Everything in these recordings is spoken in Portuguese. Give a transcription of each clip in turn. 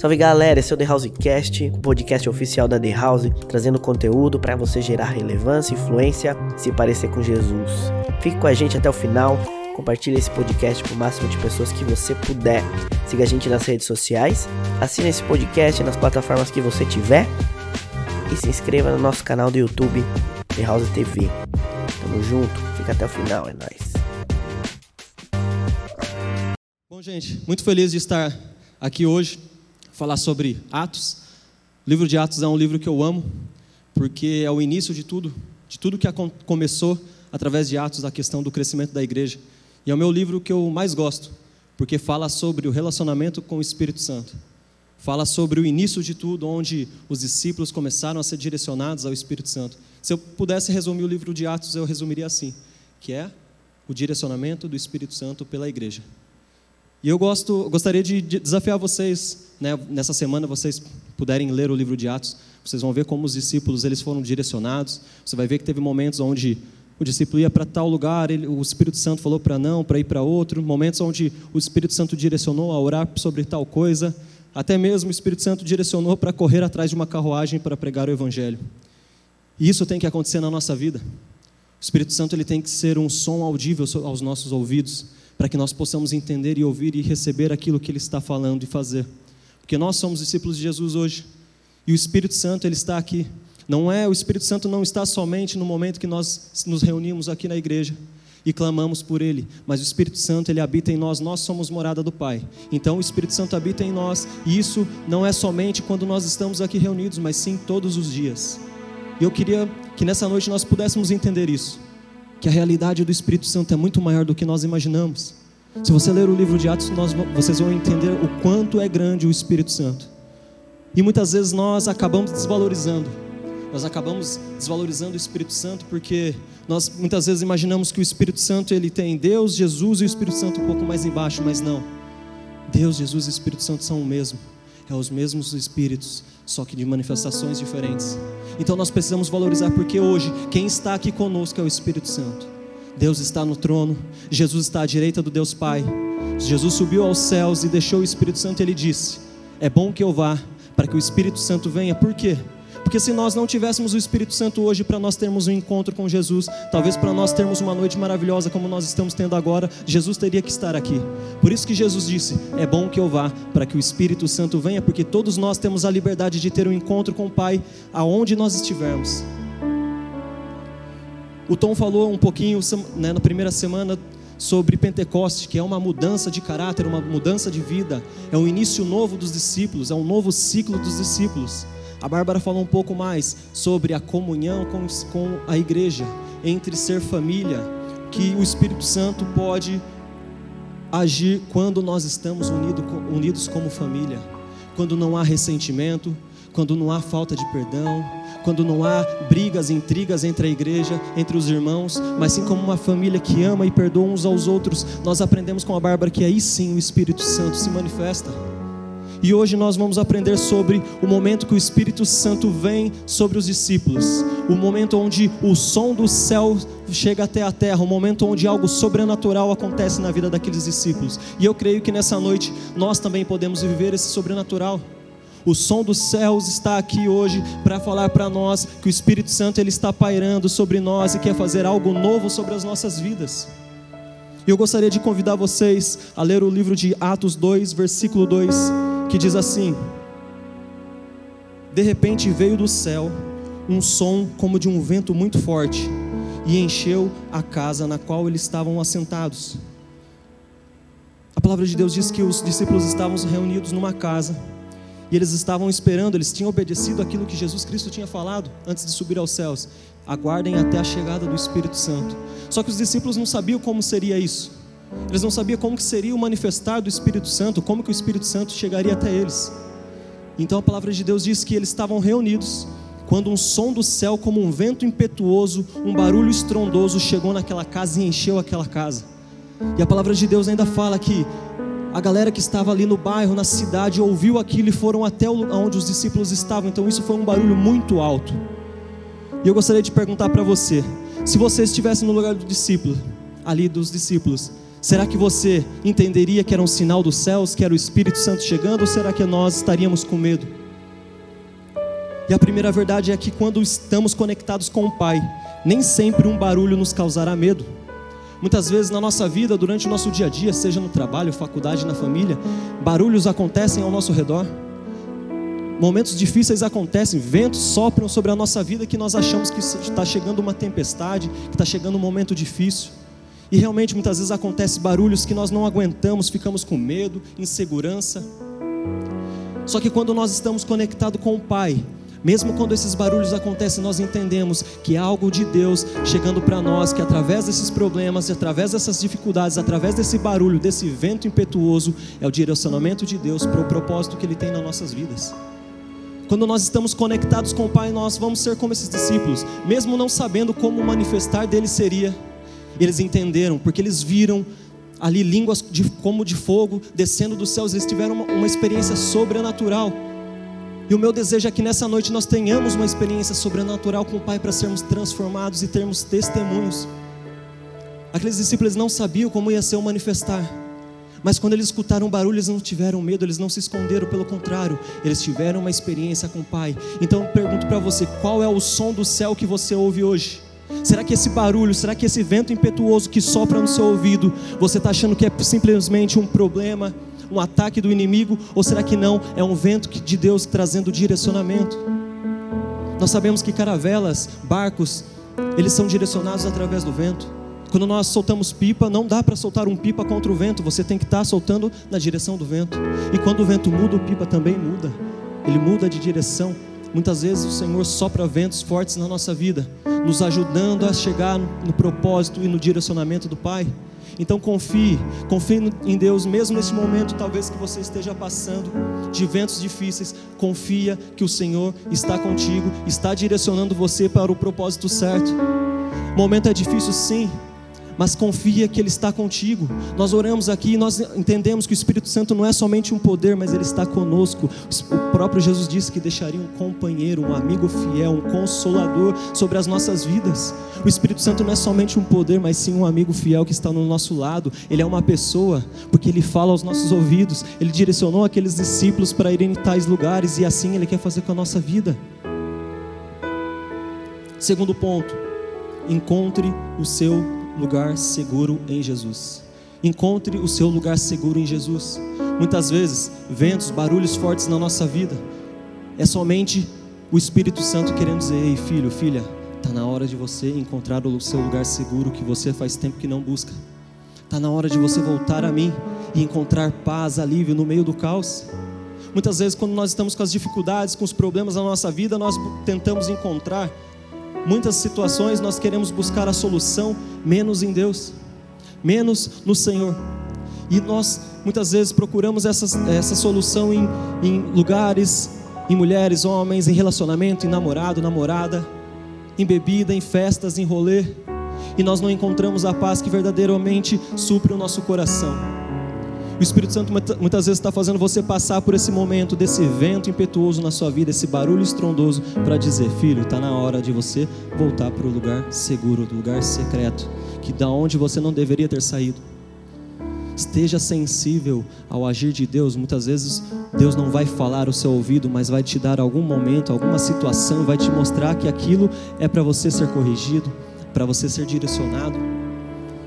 Salve galera, esse é o The Housecast, o podcast oficial da The House, trazendo conteúdo para você gerar relevância, influência se parecer com Jesus. Fique com a gente até o final, compartilhe esse podcast com o máximo de pessoas que você puder. Siga a gente nas redes sociais, assine esse podcast nas plataformas que você tiver e se inscreva no nosso canal do YouTube, The House TV. Tamo junto, fica até o final, é nóis. Bom, gente, muito feliz de estar aqui hoje falar sobre Atos. O livro de Atos é um livro que eu amo, porque é o início de tudo, de tudo que começou através de Atos, a questão do crescimento da igreja. E é o meu livro que eu mais gosto, porque fala sobre o relacionamento com o Espírito Santo. Fala sobre o início de tudo, onde os discípulos começaram a ser direcionados ao Espírito Santo. Se eu pudesse resumir o livro de Atos, eu resumiria assim: que é o direcionamento do Espírito Santo pela igreja. E eu gosto, gostaria de desafiar vocês, né, nessa semana vocês puderem ler o livro de Atos, vocês vão ver como os discípulos eles foram direcionados. Você vai ver que teve momentos onde o discípulo ia para tal lugar, ele, o Espírito Santo falou para não, para ir para outro. Momentos onde o Espírito Santo direcionou a orar sobre tal coisa. Até mesmo o Espírito Santo direcionou para correr atrás de uma carruagem para pregar o Evangelho. E isso tem que acontecer na nossa vida. O Espírito Santo ele tem que ser um som audível aos nossos ouvidos para que nós possamos entender e ouvir e receber aquilo que Ele está falando e fazer. Porque nós somos discípulos de Jesus hoje e o Espírito Santo ele está aqui. Não é o Espírito Santo não está somente no momento que nós nos reunimos aqui na igreja e clamamos por Ele, mas o Espírito Santo ele habita em nós. Nós somos morada do Pai. Então o Espírito Santo habita em nós e isso não é somente quando nós estamos aqui reunidos, mas sim todos os dias. E eu queria que nessa noite nós pudéssemos entender isso que a realidade do Espírito Santo é muito maior do que nós imaginamos. Se você ler o livro de Atos, nós, vocês vão entender o quanto é grande o Espírito Santo. E muitas vezes nós acabamos desvalorizando. Nós acabamos desvalorizando o Espírito Santo porque nós muitas vezes imaginamos que o Espírito Santo ele tem Deus, Jesus e o Espírito Santo um pouco mais embaixo, mas não. Deus, Jesus e Espírito Santo são o mesmo. É os mesmos espíritos, só que de manifestações diferentes. Então nós precisamos valorizar, porque hoje quem está aqui conosco é o Espírito Santo. Deus está no trono, Jesus está à direita do Deus Pai. Jesus subiu aos céus e deixou o Espírito Santo, ele disse: É bom que eu vá, para que o Espírito Santo venha. Por quê? Porque se nós não tivéssemos o Espírito Santo hoje para nós termos um encontro com Jesus, talvez para nós termos uma noite maravilhosa como nós estamos tendo agora, Jesus teria que estar aqui. Por isso que Jesus disse: É bom que eu vá, para que o Espírito Santo venha, porque todos nós temos a liberdade de ter um encontro com o Pai aonde nós estivermos. O Tom falou um pouquinho né, na primeira semana sobre Pentecoste, que é uma mudança de caráter, uma mudança de vida, é um início novo dos discípulos, é um novo ciclo dos discípulos. A Bárbara falou um pouco mais sobre a comunhão com, com a igreja, entre ser família, que o Espírito Santo pode agir quando nós estamos unido, unidos como família, quando não há ressentimento, quando não há falta de perdão, quando não há brigas, intrigas entre a igreja, entre os irmãos, mas sim como uma família que ama e perdoa uns aos outros, nós aprendemos com a Bárbara que aí sim o Espírito Santo se manifesta. E hoje nós vamos aprender sobre o momento que o Espírito Santo vem sobre os discípulos, o momento onde o som do céu chega até a terra, o momento onde algo sobrenatural acontece na vida daqueles discípulos. E eu creio que nessa noite nós também podemos viver esse sobrenatural. O som dos céus está aqui hoje para falar para nós que o Espírito Santo ele está pairando sobre nós e quer fazer algo novo sobre as nossas vidas. E eu gostaria de convidar vocês a ler o livro de Atos 2, versículo 2 que diz assim: De repente veio do céu um som como de um vento muito forte e encheu a casa na qual eles estavam assentados. A palavra de Deus diz que os discípulos estavam reunidos numa casa e eles estavam esperando, eles tinham obedecido aquilo que Jesus Cristo tinha falado antes de subir aos céus. Aguardem até a chegada do Espírito Santo. Só que os discípulos não sabiam como seria isso. Eles não sabiam como que seria o manifestar do Espírito Santo, como que o Espírito Santo chegaria até eles. Então a palavra de Deus diz que eles estavam reunidos quando um som do céu, como um vento impetuoso, um barulho estrondoso chegou naquela casa e encheu aquela casa. E a palavra de Deus ainda fala que a galera que estava ali no bairro, na cidade, ouviu aquilo e foram até onde os discípulos estavam. Então isso foi um barulho muito alto. E eu gostaria de perguntar para você: se você estivesse no lugar do discípulo, ali dos discípulos, Será que você entenderia que era um sinal dos céus, que era o Espírito Santo chegando, ou será que nós estaríamos com medo? E a primeira verdade é que quando estamos conectados com o Pai, nem sempre um barulho nos causará medo. Muitas vezes na nossa vida, durante o nosso dia a dia, seja no trabalho, faculdade, na família, barulhos acontecem ao nosso redor. Momentos difíceis acontecem, ventos sopram sobre a nossa vida que nós achamos que está chegando uma tempestade, que está chegando um momento difícil. E realmente muitas vezes acontecem barulhos que nós não aguentamos, ficamos com medo, insegurança. Só que quando nós estamos conectados com o Pai, mesmo quando esses barulhos acontecem, nós entendemos que há algo de Deus chegando para nós, que através desses problemas, através dessas dificuldades, através desse barulho, desse vento impetuoso, é o direcionamento de Deus para o propósito que Ele tem nas nossas vidas. Quando nós estamos conectados com o Pai, nós vamos ser como esses discípulos, mesmo não sabendo como manifestar dele seria eles entenderam, porque eles viram ali línguas de, como de fogo descendo dos céus, eles tiveram uma, uma experiência sobrenatural. E o meu desejo é que nessa noite nós tenhamos uma experiência sobrenatural com o Pai para sermos transformados e termos testemunhos. Aqueles discípulos não sabiam como ia ser o manifestar. Mas quando eles escutaram o barulho, eles não tiveram medo, eles não se esconderam, pelo contrário, eles tiveram uma experiência com o Pai. Então eu pergunto para você: qual é o som do céu que você ouve hoje? Será que esse barulho, será que esse vento impetuoso que sopra no seu ouvido, você está achando que é simplesmente um problema, um ataque do inimigo? Ou será que não? É um vento de Deus trazendo direcionamento? Nós sabemos que caravelas, barcos, eles são direcionados através do vento. Quando nós soltamos pipa, não dá para soltar um pipa contra o vento, você tem que estar tá soltando na direção do vento. E quando o vento muda, o pipa também muda. Ele muda de direção. Muitas vezes o Senhor sopra ventos fortes na nossa vida, nos ajudando a chegar no propósito e no direcionamento do Pai. Então confie, confie em Deus, mesmo nesse momento, talvez que você esteja passando de ventos difíceis, confia que o Senhor está contigo, está direcionando você para o propósito certo. O momento é difícil, sim, mas confia que Ele está contigo. Nós oramos aqui e nós entendemos que o Espírito Santo não é somente um poder, mas Ele está conosco. O próprio Jesus disse que deixaria um companheiro, um amigo fiel, um consolador sobre as nossas vidas. O Espírito Santo não é somente um poder, mas sim um amigo fiel que está no nosso lado. Ele é uma pessoa, porque Ele fala aos nossos ouvidos. Ele direcionou aqueles discípulos para irem em tais lugares e assim Ele quer fazer com a nossa vida. Segundo ponto, encontre o seu lugar seguro em Jesus. Encontre o seu lugar seguro em Jesus. Muitas vezes, ventos, barulhos fortes na nossa vida, é somente o Espírito Santo querendo dizer: Ei, filho, filha, está na hora de você encontrar o seu lugar seguro que você faz tempo que não busca. Está na hora de você voltar a mim e encontrar paz, alívio no meio do caos. Muitas vezes, quando nós estamos com as dificuldades, com os problemas na nossa vida, nós tentamos encontrar Muitas situações nós queremos buscar a solução menos em Deus, menos no Senhor. E nós muitas vezes procuramos essa, essa solução em, em lugares, em mulheres, homens, em relacionamento, em namorado, namorada, em bebida, em festas, em rolê. E nós não encontramos a paz que verdadeiramente supre o nosso coração. O Espírito Santo muitas vezes está fazendo você passar por esse momento desse vento impetuoso na sua vida, esse barulho estrondoso, para dizer: Filho, está na hora de você voltar para o lugar seguro, do lugar secreto, que da onde você não deveria ter saído. Esteja sensível ao agir de Deus. Muitas vezes Deus não vai falar o seu ouvido, mas vai te dar algum momento, alguma situação, vai te mostrar que aquilo é para você ser corrigido, para você ser direcionado.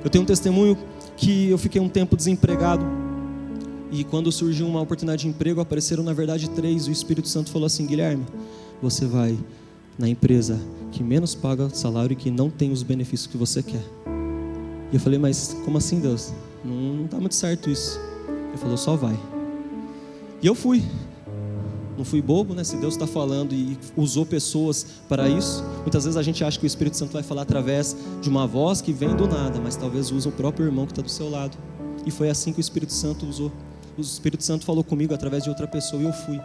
Eu tenho um testemunho que eu fiquei um tempo desempregado e quando surgiu uma oportunidade de emprego, apareceram na verdade três. O Espírito Santo falou assim: Guilherme, você vai na empresa que menos paga salário e que não tem os benefícios que você quer. E eu falei: Mas como assim, Deus? Não está muito certo isso. Ele falou: Só vai. E eu fui. Não fui bobo, né? Se Deus está falando e usou pessoas para isso, muitas vezes a gente acha que o Espírito Santo vai falar através de uma voz que vem do nada, mas talvez use o próprio irmão que está do seu lado. E foi assim que o Espírito Santo usou o Espírito Santo falou comigo através de outra pessoa e eu fui.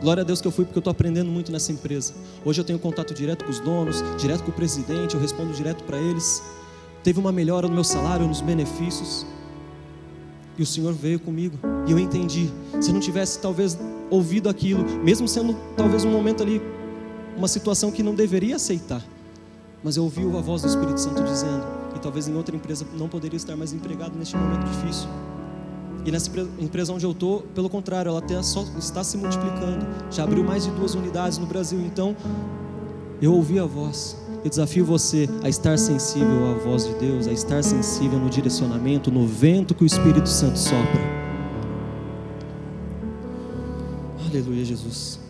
Glória a Deus que eu fui porque eu estou aprendendo muito nessa empresa. Hoje eu tenho contato direto com os donos, direto com o presidente, eu respondo direto para eles. Teve uma melhora no meu salário, nos benefícios. E o Senhor veio comigo e eu entendi. Se eu não tivesse talvez ouvido aquilo, mesmo sendo talvez um momento ali, uma situação que não deveria aceitar, mas eu ouvi a voz do Espírito Santo dizendo: e talvez em outra empresa não poderia estar mais empregado neste momento difícil. E nessa empresa onde eu estou, pelo contrário, ela só está se multiplicando. Já abriu mais de duas unidades no Brasil. Então, eu ouvi a voz. Eu desafio você a estar sensível à voz de Deus, a estar sensível no direcionamento, no vento que o Espírito Santo sopra. Aleluia, Jesus.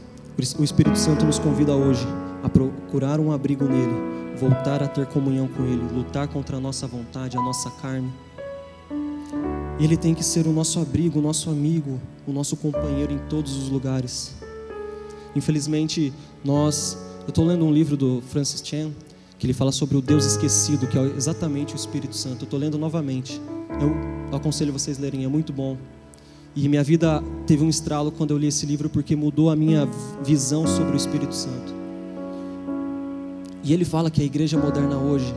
O Espírito Santo nos convida hoje a procurar um abrigo nele, voltar a ter comunhão com ele, lutar contra a nossa vontade, a nossa carne. E ele tem que ser o nosso abrigo, o nosso amigo, o nosso companheiro em todos os lugares. Infelizmente, nós eu estou lendo um livro do Francis Chan, que ele fala sobre o Deus esquecido, que é exatamente o Espírito Santo. Eu estou lendo novamente. Eu aconselho vocês a lerem, é muito bom. E minha vida teve um estralo quando eu li esse livro, porque mudou a minha visão sobre o Espírito Santo. E ele fala que a igreja moderna hoje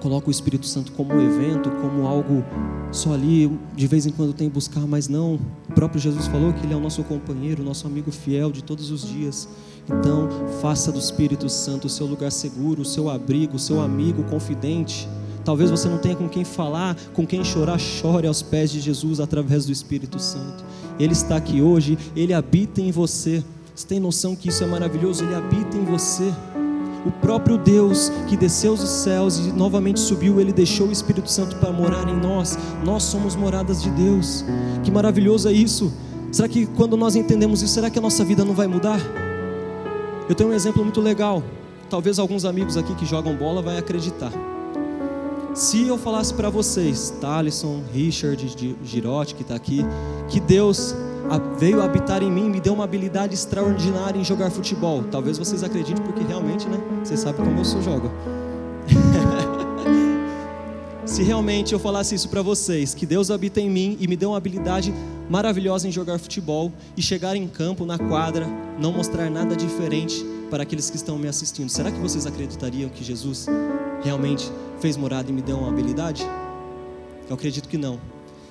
coloca o Espírito Santo como um evento, como algo só ali, de vez em quando tem buscar, mas não. O próprio Jesus falou que Ele é o nosso companheiro, o nosso amigo fiel de todos os dias. Então, faça do Espírito Santo o seu lugar seguro, o seu abrigo, o seu amigo confidente. Talvez você não tenha com quem falar, com quem chorar, chore aos pés de Jesus através do Espírito Santo. Ele está aqui hoje, ele habita em você. Você tem noção que isso é maravilhoso? Ele habita em você o próprio Deus que desceu dos céus e novamente subiu, ele deixou o Espírito Santo para morar em nós. Nós somos moradas de Deus. Que maravilhoso é isso. Será que quando nós entendemos isso, será que a nossa vida não vai mudar? Eu tenho um exemplo muito legal. Talvez alguns amigos aqui que jogam bola vai acreditar. Se eu falasse para vocês, Talisson, Richard, Girotti que está aqui, que Deus veio habitar em mim, me deu uma habilidade extraordinária em jogar futebol. Talvez vocês acreditem, porque realmente, né? Vocês sabem como eu sou jogo. Se realmente eu falasse isso para vocês, que Deus habita em mim e me deu uma habilidade maravilhosa em jogar futebol e chegar em campo, na quadra, não mostrar nada diferente para aqueles que estão me assistindo, será que vocês acreditariam que Jesus realmente fez morada e me deu uma habilidade? Eu acredito que não.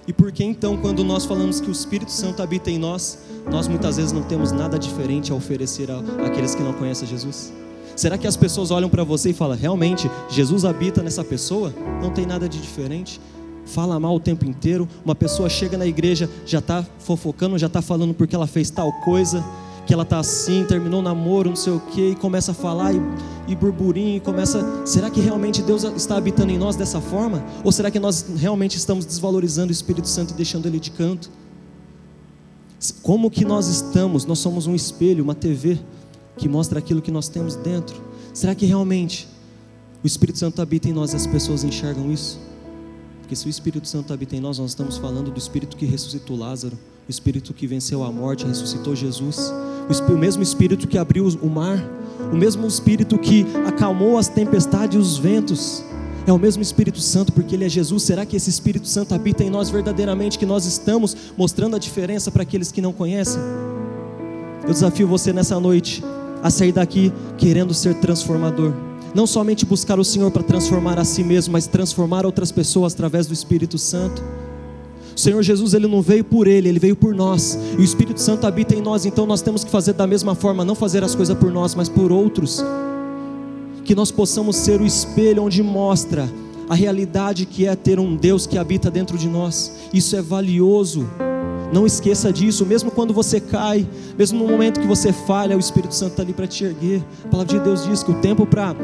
E por que então, quando nós falamos que o Espírito Santo habita em nós, nós muitas vezes não temos nada diferente a oferecer àqueles que não conhecem Jesus? Será que as pessoas olham para você e falam, realmente, Jesus habita nessa pessoa? Não tem nada de diferente? Fala mal o tempo inteiro. Uma pessoa chega na igreja, já está fofocando, já está falando porque ela fez tal coisa que ela tá assim, terminou o namoro, não sei o que, e começa a falar e, e burburinho, e começa. Será que realmente Deus está habitando em nós dessa forma? Ou será que nós realmente estamos desvalorizando o Espírito Santo e deixando ele de canto? Como que nós estamos? Nós somos um espelho, uma TV que mostra aquilo que nós temos dentro. Será que realmente o Espírito Santo habita em nós e as pessoas enxergam isso? Porque se o Espírito Santo habita em nós, nós estamos falando do Espírito que ressuscitou Lázaro, o Espírito que venceu a morte, ressuscitou Jesus o mesmo Espírito que abriu o mar, o mesmo Espírito que acalmou as tempestades e os ventos. É o mesmo Espírito Santo, porque Ele é Jesus. Será que esse Espírito Santo habita em nós verdadeiramente? Que nós estamos mostrando a diferença para aqueles que não conhecem? Eu desafio você nessa noite a sair daqui querendo ser transformador. Não somente buscar o Senhor para transformar a si mesmo, mas transformar outras pessoas através do Espírito Santo. O Senhor Jesus, ele não veio por ele, ele veio por nós. E o Espírito Santo habita em nós, então nós temos que fazer da mesma forma, não fazer as coisas por nós, mas por outros. Que nós possamos ser o espelho onde mostra a realidade que é ter um Deus que habita dentro de nós. Isso é valioso. Não esqueça disso, mesmo quando você cai, mesmo no momento que você falha, o Espírito Santo está ali para te erguer. A palavra de Deus diz que o tempo para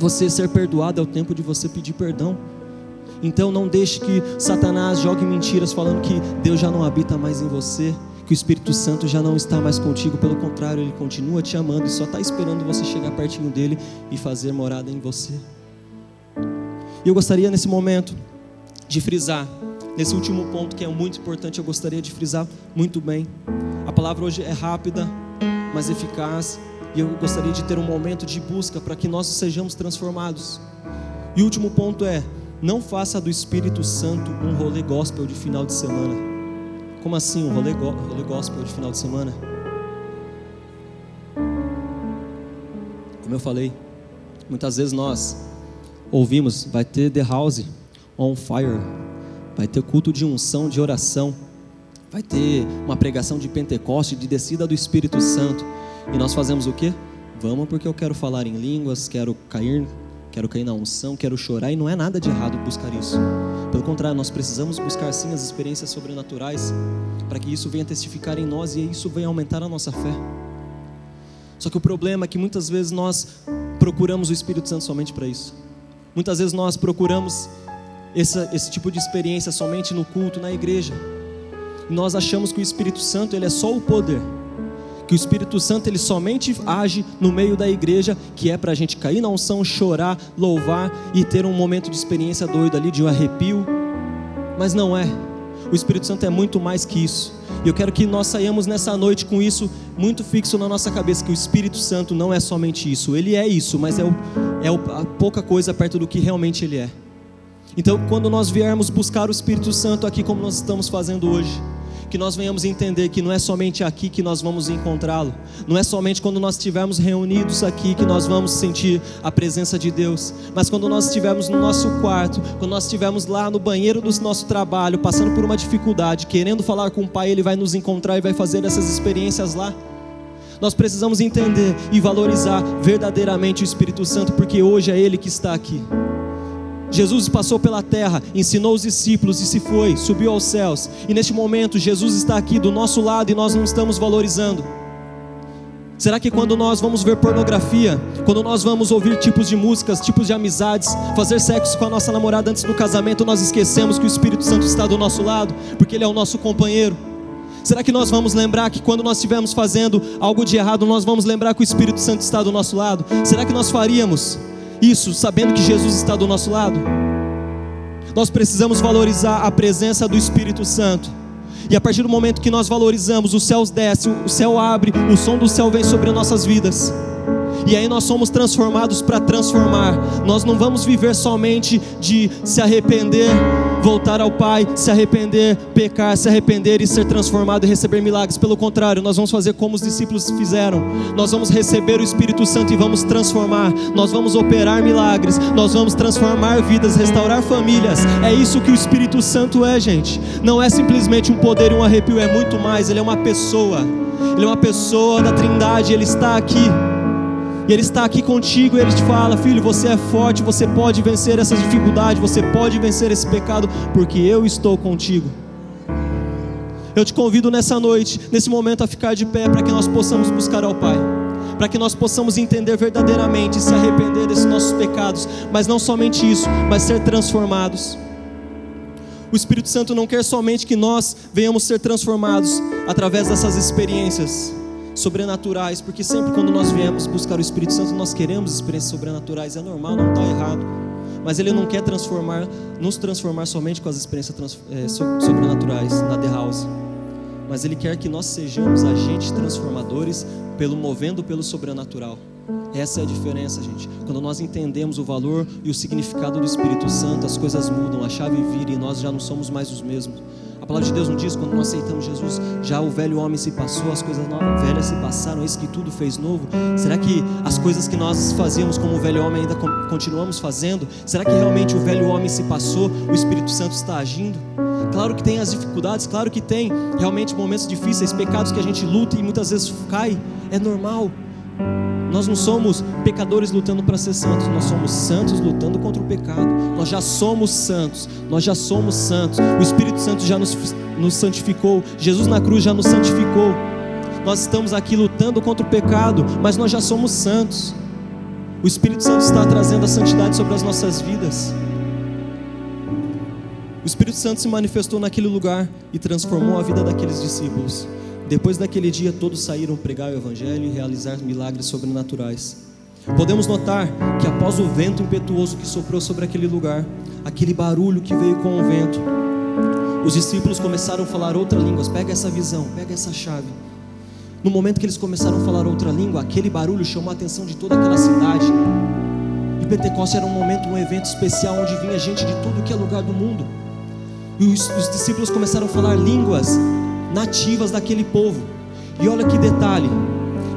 você ser perdoado é o tempo de você pedir perdão. Então não deixe que Satanás jogue mentiras falando que Deus já não habita mais em você, que o Espírito Santo já não está mais contigo, pelo contrário, ele continua te amando e só está esperando você chegar pertinho dele e fazer morada em você. E eu gostaria nesse momento de frisar, nesse último ponto que é muito importante, eu gostaria de frisar muito bem. A palavra hoje é rápida, mas eficaz, e eu gostaria de ter um momento de busca para que nós sejamos transformados. E o último ponto é: não faça do Espírito Santo um rolê gospel de final de semana. Como assim um rolê, rolê gospel de final de semana? Como eu falei, muitas vezes nós ouvimos, vai ter The House on Fire, vai ter culto de unção, de oração, vai ter uma pregação de Pentecoste, de descida do Espírito Santo. E nós fazemos o quê? Vamos porque eu quero falar em línguas, quero cair quero cair na unção, quero chorar, e não é nada de errado buscar isso. Pelo contrário, nós precisamos buscar sim as experiências sobrenaturais, para que isso venha testificar em nós e isso venha aumentar a nossa fé. Só que o problema é que muitas vezes nós procuramos o Espírito Santo somente para isso. Muitas vezes nós procuramos esse, esse tipo de experiência somente no culto, na igreja. E nós achamos que o Espírito Santo ele é só o poder que o Espírito Santo ele somente age no meio da igreja, que é para a gente cair na unção, chorar, louvar e ter um momento de experiência doido ali, de um arrepio. Mas não é. O Espírito Santo é muito mais que isso. E eu quero que nós saiamos nessa noite com isso muito fixo na nossa cabeça, que o Espírito Santo não é somente isso. Ele é isso, mas é, o, é o, a pouca coisa perto do que realmente ele é. Então, quando nós viermos buscar o Espírito Santo aqui, como nós estamos fazendo hoje, que nós venhamos entender que não é somente aqui que nós vamos encontrá-lo, não é somente quando nós estivermos reunidos aqui que nós vamos sentir a presença de Deus, mas quando nós estivermos no nosso quarto, quando nós estivermos lá no banheiro do nosso trabalho, passando por uma dificuldade, querendo falar com o Pai, Ele vai nos encontrar e vai fazer essas experiências lá. Nós precisamos entender e valorizar verdadeiramente o Espírito Santo, porque hoje é Ele que está aqui. Jesus passou pela terra, ensinou os discípulos e se foi, subiu aos céus. E neste momento, Jesus está aqui do nosso lado e nós não estamos valorizando. Será que quando nós vamos ver pornografia, quando nós vamos ouvir tipos de músicas, tipos de amizades, fazer sexo com a nossa namorada antes do casamento, nós esquecemos que o Espírito Santo está do nosso lado, porque Ele é o nosso companheiro? Será que nós vamos lembrar que quando nós estivermos fazendo algo de errado, nós vamos lembrar que o Espírito Santo está do nosso lado? Será que nós faríamos isso sabendo que Jesus está do nosso lado. Nós precisamos valorizar a presença do Espírito Santo. E a partir do momento que nós valorizamos, os céus descem, o céu abre, o som do céu vem sobre nossas vidas. E aí nós somos transformados para transformar. Nós não vamos viver somente de se arrepender, voltar ao Pai, se arrepender, pecar, se arrepender e ser transformado e receber milagres. Pelo contrário, nós vamos fazer como os discípulos fizeram. Nós vamos receber o Espírito Santo e vamos transformar. Nós vamos operar milagres. Nós vamos transformar vidas, restaurar famílias. É isso que o Espírito Santo é, gente. Não é simplesmente um poder e um arrepio, é muito mais. Ele é uma pessoa. Ele é uma pessoa da Trindade. Ele está aqui. E Ele está aqui contigo e Ele te fala: Filho, você é forte, você pode vencer essas dificuldades, você pode vencer esse pecado, porque eu estou contigo. Eu te convido nessa noite, nesse momento, a ficar de pé para que nós possamos buscar ao Pai, para que nós possamos entender verdadeiramente e se arrepender desses nossos pecados, mas não somente isso, mas ser transformados. O Espírito Santo não quer somente que nós venhamos ser transformados através dessas experiências, sobrenaturais, porque sempre quando nós viemos buscar o Espírito Santo, nós queremos experiências sobrenaturais, é normal, não está errado. Mas Ele não quer transformar, nos transformar somente com as experiências é, sobrenaturais na The House. Mas Ele quer que nós sejamos agentes transformadores pelo movendo pelo sobrenatural. Essa é a diferença, gente. Quando nós entendemos o valor e o significado do Espírito Santo, as coisas mudam, a chave vira e nós já não somos mais os mesmos palavra de Deus nos diz, quando nós aceitamos Jesus, já o velho homem se passou, as coisas novas, velhas se passaram, eis que tudo fez novo. Será que as coisas que nós fazíamos como o velho homem ainda continuamos fazendo? Será que realmente o velho homem se passou, o Espírito Santo está agindo? Claro que tem as dificuldades, claro que tem realmente momentos difíceis, pecados que a gente luta e muitas vezes cai, é normal. Nós não somos pecadores lutando para ser santos, nós somos santos lutando contra o pecado. Nós já somos santos, nós já somos santos. O Espírito Santo já nos, nos santificou, Jesus na cruz já nos santificou. Nós estamos aqui lutando contra o pecado, mas nós já somos santos. O Espírito Santo está trazendo a santidade sobre as nossas vidas. O Espírito Santo se manifestou naquele lugar e transformou a vida daqueles discípulos. Depois daquele dia, todos saíram pregar o Evangelho e realizar milagres sobrenaturais. Podemos notar que após o vento impetuoso que soprou sobre aquele lugar, aquele barulho que veio com o vento, os discípulos começaram a falar outras línguas. Pega essa visão, pega essa chave. No momento que eles começaram a falar outra língua, aquele barulho chamou a atenção de toda aquela cidade. E Pentecostes era um momento, um evento especial onde vinha gente de tudo que é lugar do mundo. E os, os discípulos começaram a falar línguas nativas daquele povo. E olha que detalhe,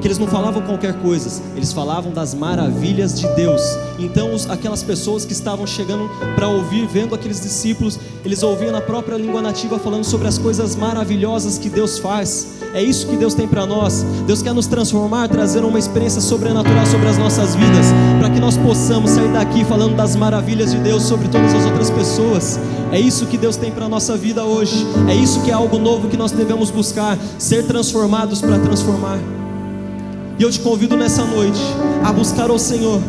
que eles não falavam qualquer coisa, eles falavam das maravilhas de Deus. Então, os, aquelas pessoas que estavam chegando para ouvir, vendo aqueles discípulos, eles ouviam na própria língua nativa falando sobre as coisas maravilhosas que Deus faz. É isso que Deus tem para nós. Deus quer nos transformar, trazer uma experiência sobrenatural sobre as nossas vidas, para que nós possamos sair daqui falando das maravilhas de Deus sobre todas as outras pessoas. É isso que Deus tem para a nossa vida hoje. É isso que é algo novo que nós devemos buscar, ser transformados para transformar. E eu te convido nessa noite a buscar o Senhor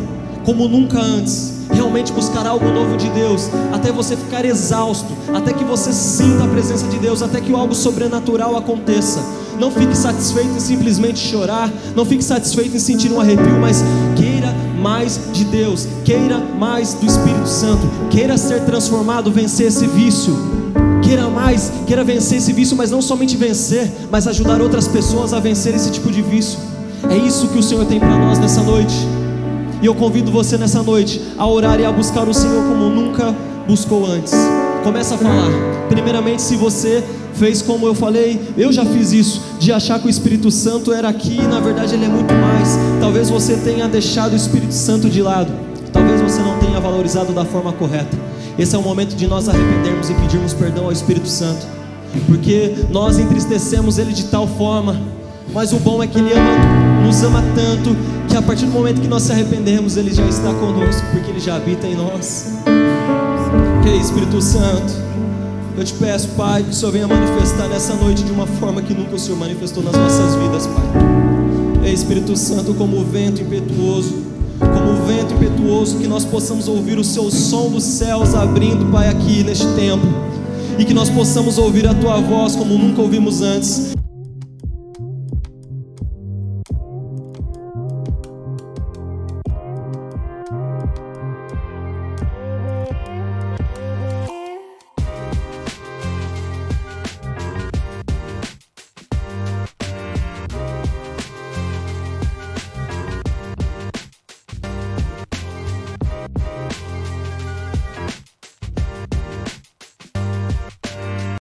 como nunca antes. Realmente buscar algo novo de Deus, até você ficar exausto, até que você sinta a presença de Deus, até que algo sobrenatural aconteça. Não fique satisfeito em simplesmente chorar, não fique satisfeito em sentir um arrepio, mas queira mais de Deus, queira mais do Espírito Santo, queira ser transformado, vencer esse vício. Queira mais, queira vencer esse vício, mas não somente vencer, mas ajudar outras pessoas a vencer esse tipo de vício. É isso que o Senhor tem para nós nessa noite. E eu convido você nessa noite a orar e a buscar o Senhor como nunca buscou antes. Começa a falar. Primeiramente, se você fez como eu falei, eu já fiz isso, de achar que o Espírito Santo era aqui, e na verdade ele é muito mais. Talvez você tenha deixado o Espírito Santo de lado. Talvez você não tenha valorizado da forma correta. Esse é o momento de nós arrependermos e pedirmos perdão ao Espírito Santo. Porque nós entristecemos ele de tal forma, mas o bom é que ele ama, nos ama tanto que a partir do momento que nós se arrependemos, Ele já está conosco, porque Ele já habita em nós. Que Espírito Santo, eu te peço, Pai, que o Senhor venha manifestar nessa noite de uma forma que nunca o Senhor manifestou nas nossas vidas, Pai. Ei, Espírito Santo, como o vento impetuoso, como o vento impetuoso, que nós possamos ouvir o Seu som dos céus abrindo, Pai, aqui neste tempo, e que nós possamos ouvir a Tua voz como nunca ouvimos antes.